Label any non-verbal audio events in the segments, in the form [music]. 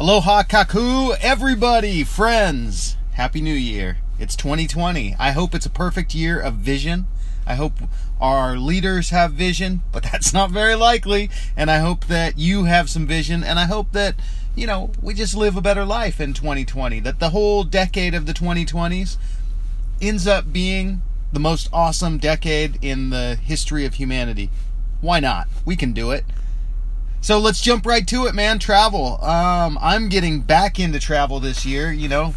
Aloha kakou, everybody, friends. Happy New Year. It's 2020. I hope it's a perfect year of vision. I hope our leaders have vision, but [laughs] that's not very likely. And I hope that you have some vision. And I hope that, you know, we just live a better life in 2020. That the whole decade of the 2020s ends up being the most awesome decade in the history of humanity. Why not? We can do it. So let's jump right to it, man. Travel. Um, I'm getting back into travel this year. You know,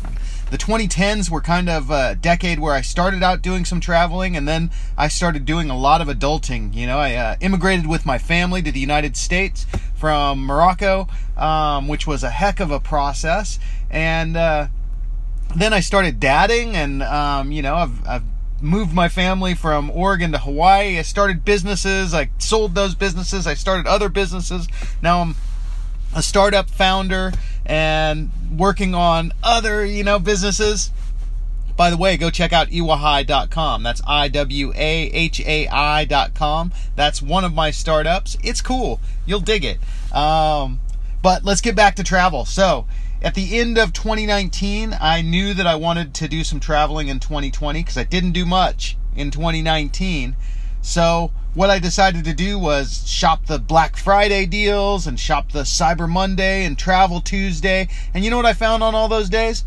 the 2010s were kind of a decade where I started out doing some traveling, and then I started doing a lot of adulting. You know, I uh, immigrated with my family to the United States from Morocco, um, which was a heck of a process, and uh, then I started dadding, and um, you know, I've, I've moved my family from Oregon to Hawaii. I started businesses. I sold those businesses. I started other businesses. Now I'm a startup founder and working on other, you know, businesses. By the way, go check out iwahai.com. That's I W A H A I.com. That's one of my startups. It's cool. You'll dig it. Um, but let's get back to travel. So, at the end of 2019, I knew that I wanted to do some traveling in 2020 because I didn't do much in 2019. So, what I decided to do was shop the Black Friday deals and shop the Cyber Monday and Travel Tuesday. And you know what I found on all those days?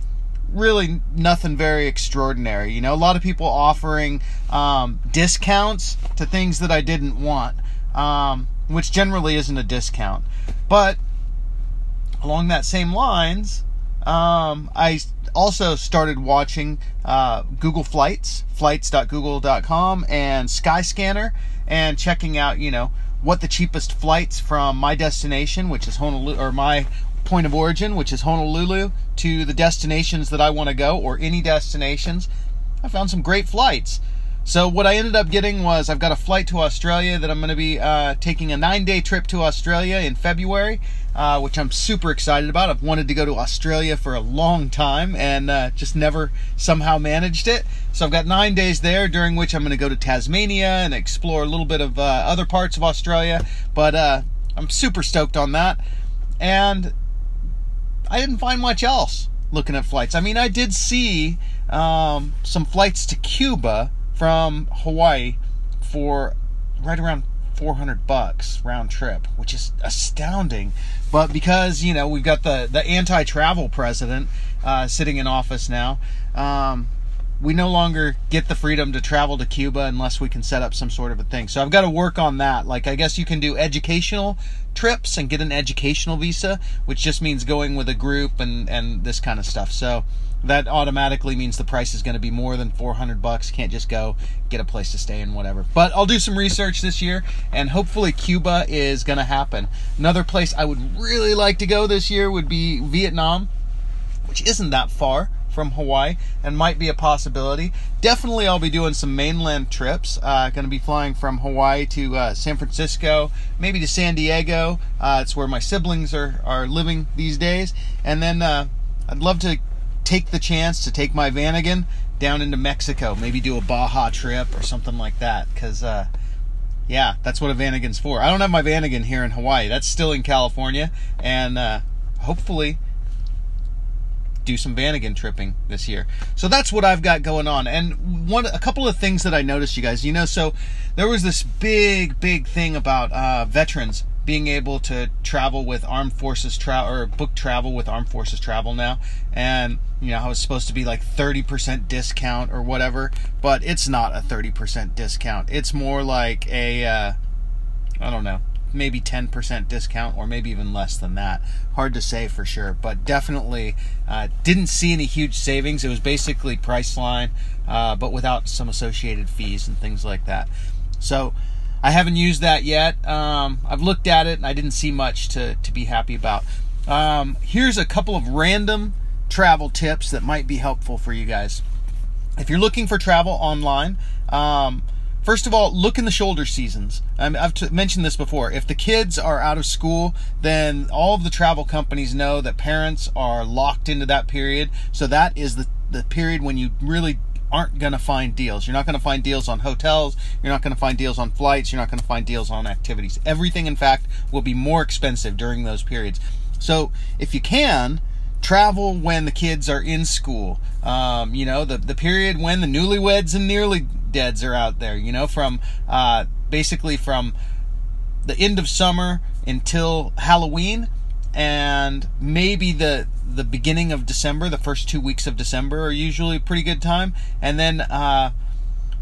Really nothing very extraordinary. You know, a lot of people offering um, discounts to things that I didn't want, um, which generally isn't a discount. But along that same lines, um, I also started watching uh, Google Flights, flights.google.com, and Skyscanner, and checking out, you know, what the cheapest flights from my destination, which is Honolulu, or my point of origin, which is Honolulu, to the destinations that I want to go, or any destinations. I found some great flights. So what I ended up getting was I've got a flight to Australia that I'm going to be uh, taking a nine-day trip to Australia in February, uh, which I'm super excited about. I've wanted to go to Australia for a long time and uh, just never somehow managed it. So I've got nine days there, during which I'm going to go to Tasmania and explore a little bit of uh, other parts of Australia. But uh, I'm super stoked on that. And I didn't find much else looking at flights. I mean, I did see um, some flights to Cuba from Hawaii for right around 400 bucks round trip, which is astounding. But because you know we've got the the anti-travel president uh, sitting in office now, um, we no longer get the freedom to travel to Cuba unless we can set up some sort of a thing. So I've got to work on that. Like I guess you can do educational trips and get an educational visa, which just means going with a group and and this kind of stuff. So that automatically means the price is going to be more than 400 bucks. Can't just go get a place to stay and whatever. But I'll do some research this year and hopefully Cuba is going to happen. Another place I would really like to go this year would be Vietnam, which isn't that far from Hawaii and might be a possibility. Definitely, I'll be doing some mainland trips. Uh, going to be flying from Hawaii to uh, San Francisco, maybe to San Diego. Uh, it's where my siblings are, are living these days. And then uh, I'd love to take the chance to take my Vanagon down into Mexico, maybe do a Baja trip or something like that. Because, uh, yeah, that's what a Vanagon's for. I don't have my Vanagon here in Hawaii. That's still in California, and uh, hopefully do some Vanagon tripping this year. So that's what I've got going on. And one, a couple of things that I noticed, you guys. You know, so there was this big, big thing about uh, veterans being able to travel with armed forces travel or book travel with armed forces travel now. And you know how it's supposed to be like 30% discount or whatever but it's not a 30% discount. It's more like a uh, I don't know maybe 10% discount or maybe even less than that. Hard to say for sure but definitely uh, didn't see any huge savings. It was basically Priceline uh, but without some associated fees and things like that. So I haven't used that yet. Um, I've looked at it and I didn't see much to, to be happy about. Um, here's a couple of random travel tips that might be helpful for you guys. If you're looking for travel online, um, first of all, look in the shoulder seasons. I I've t- mentioned this before. If the kids are out of school, then all of the travel companies know that parents are locked into that period. So that is the, the period when you really aren't going to find deals. You're not going to find deals on hotels. You're not going to find deals on flights. You're not going to find deals on activities. Everything, in fact, will be more expensive during those periods. So if you can, travel when the kids are in school. Um, you know, the, the period when the newlyweds and nearly deads are out there, you know, from uh, basically from the end of summer until Halloween and maybe the the beginning of December, the first two weeks of December are usually a pretty good time. And then, uh,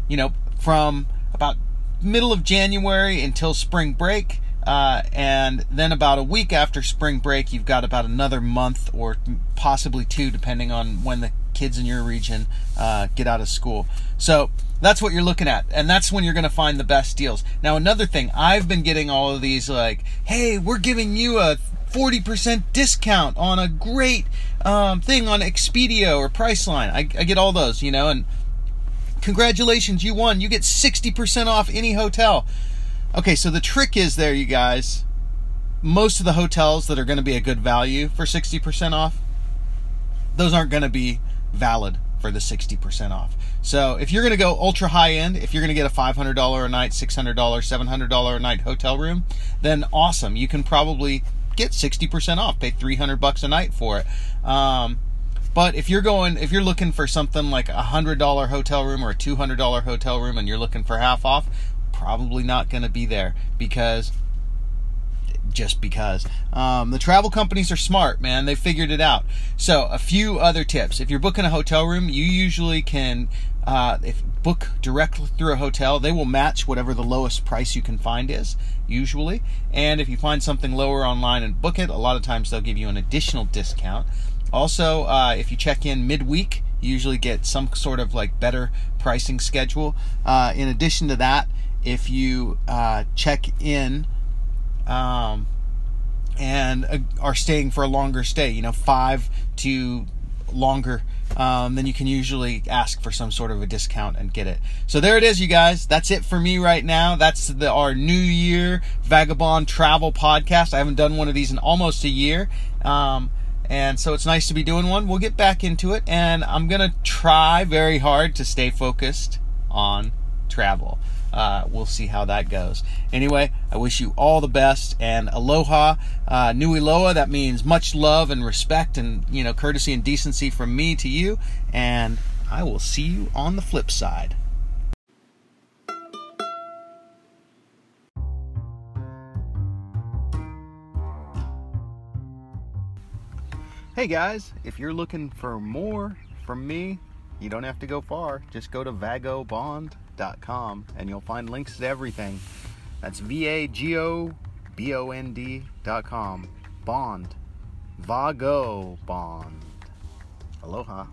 you know, from about middle of January until spring break, uh, and then about a week after spring break, you've got about another month or possibly two, depending on when the kids in your region uh, get out of school. So that's what you're looking at, and that's when you're going to find the best deals. Now, another thing, I've been getting all of these like, hey, we're giving you a 40% discount on a great um, thing on Expedia or Priceline. I, I get all those, you know, and congratulations, you won. You get 60% off any hotel. Okay, so the trick is there, you guys. Most of the hotels that are going to be a good value for 60% off, those aren't going to be valid for the 60% off. So if you're going to go ultra high end, if you're going to get a $500 a night, $600, $700 a night hotel room, then awesome. You can probably get 60% off, pay 300 bucks a night for it. Um, but if you're going, if you're looking for something like a hundred dollar hotel room or a two hundred dollar hotel room, and you're looking for half off, probably not going to be there because just because. Um, the travel companies are smart, man. They figured it out. So, a few other tips. If you're booking a hotel room, you usually can uh, if book directly through a hotel. They will match whatever the lowest price you can find is, usually. And if you find something lower online and book it, a lot of times they'll give you an additional discount. Also, uh, if you check in midweek, you usually get some sort of like better pricing schedule. Uh, in addition to that, if you uh, check in um, and uh, are staying for a longer stay, you know, five to longer, um, then you can usually ask for some sort of a discount and get it. So there it is, you guys. That's it for me right now. That's the, our New Year Vagobond Travel Podcast. I haven't done one of these in almost a year. Um, and so it's nice to be doing one. We'll get back into it, and I'm gonna try very hard to stay focused on travel. Uh, we'll see how that goes. Anyway, I wish you all the best and aloha, uh, nui loa. That means much love and respect and you know courtesy and decency from me to you. And I will see you on the flip side. Hey guys, if you're looking for more from me, you don't have to go far. Just go to vagobond.com and you'll find links to everything. That's V A G O B O N D.com. Bond. Vago Bond. Aloha.